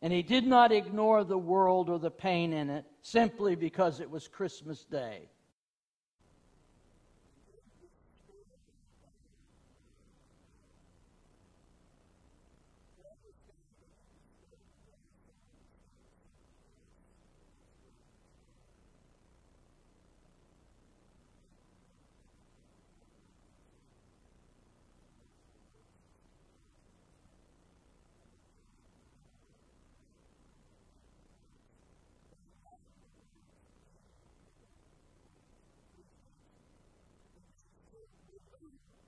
And he did not ignore the world or the pain in it simply because it was Christmas Day. Hallelujah.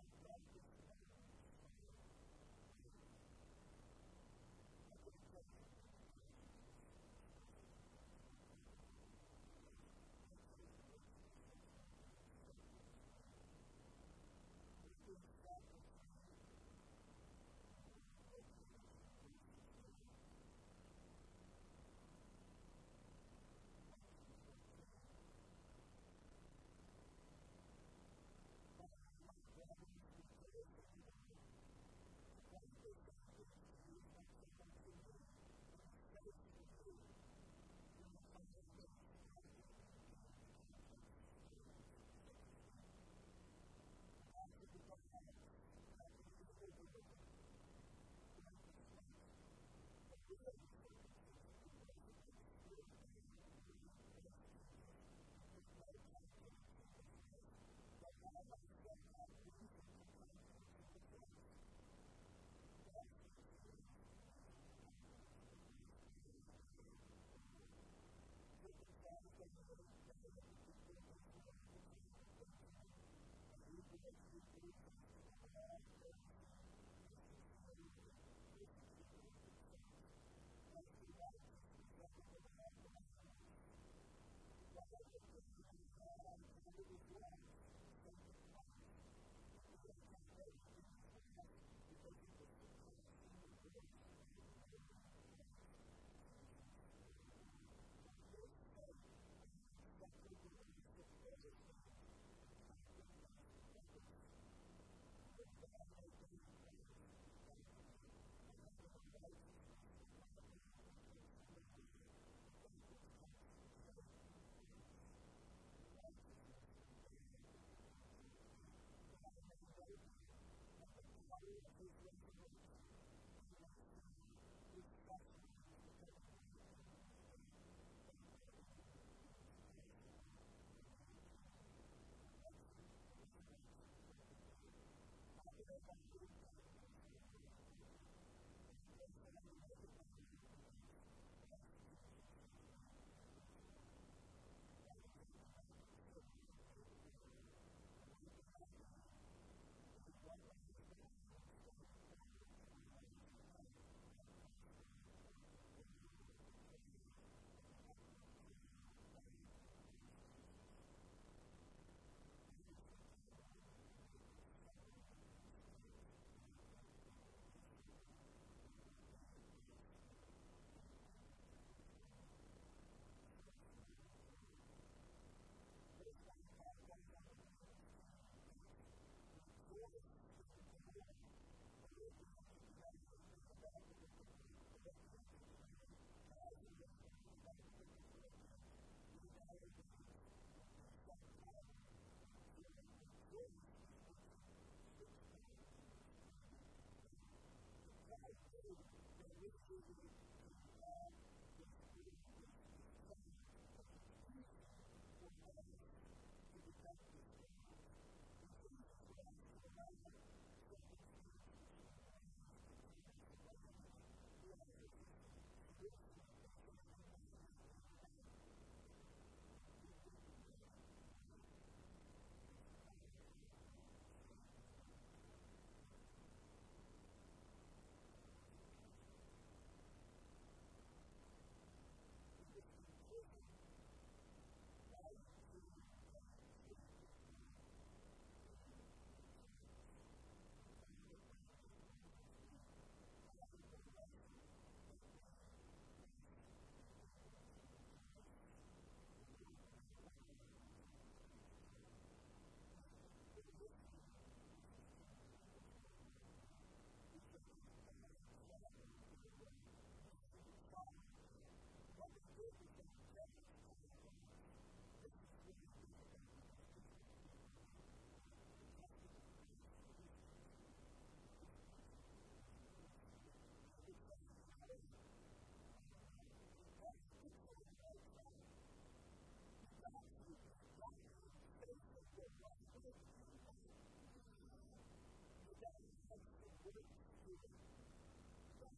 Thank in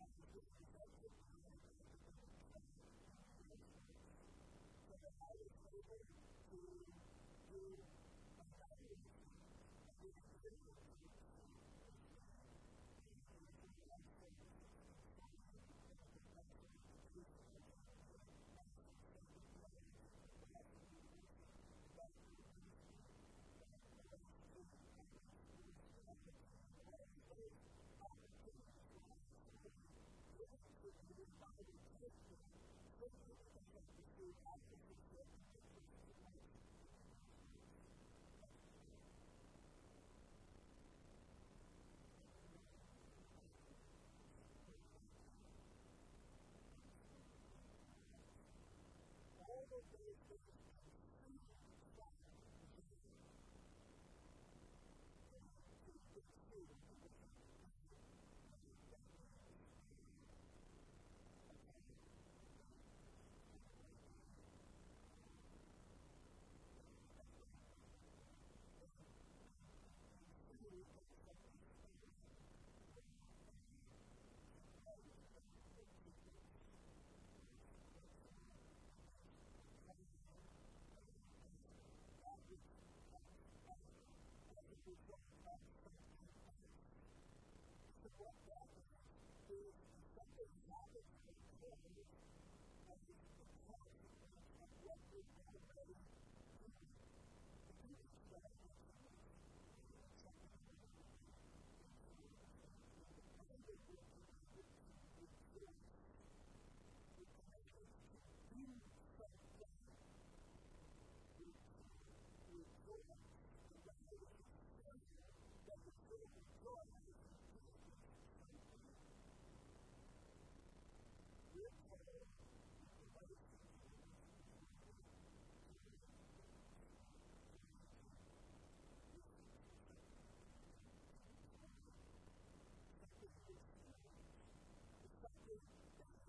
to have to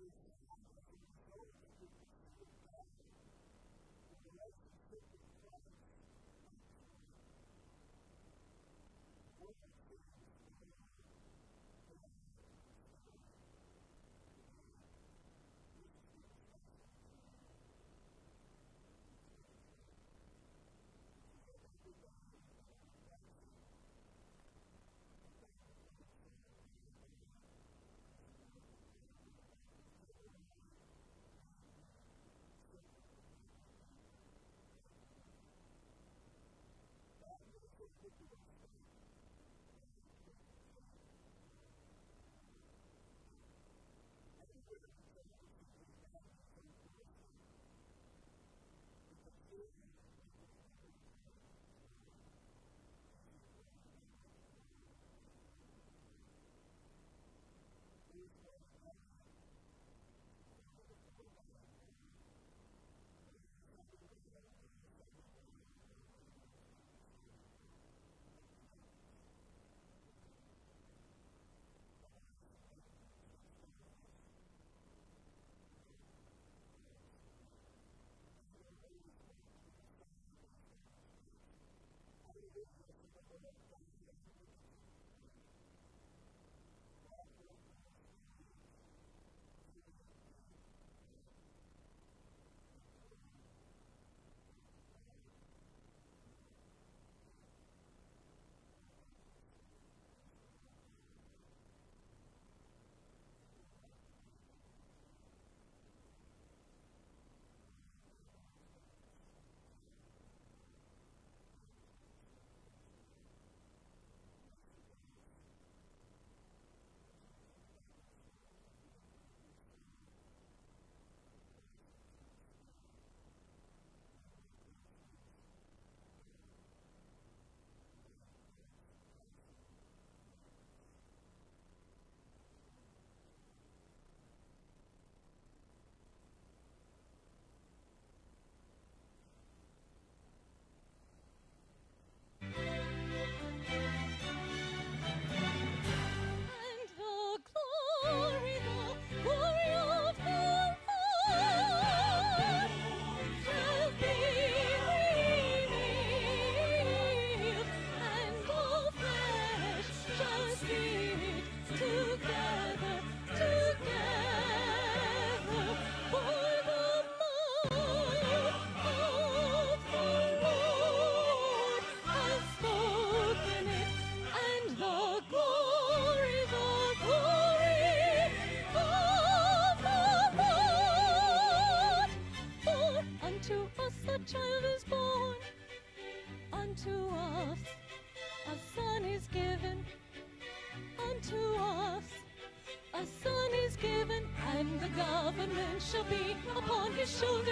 Thank you. children.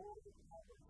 all the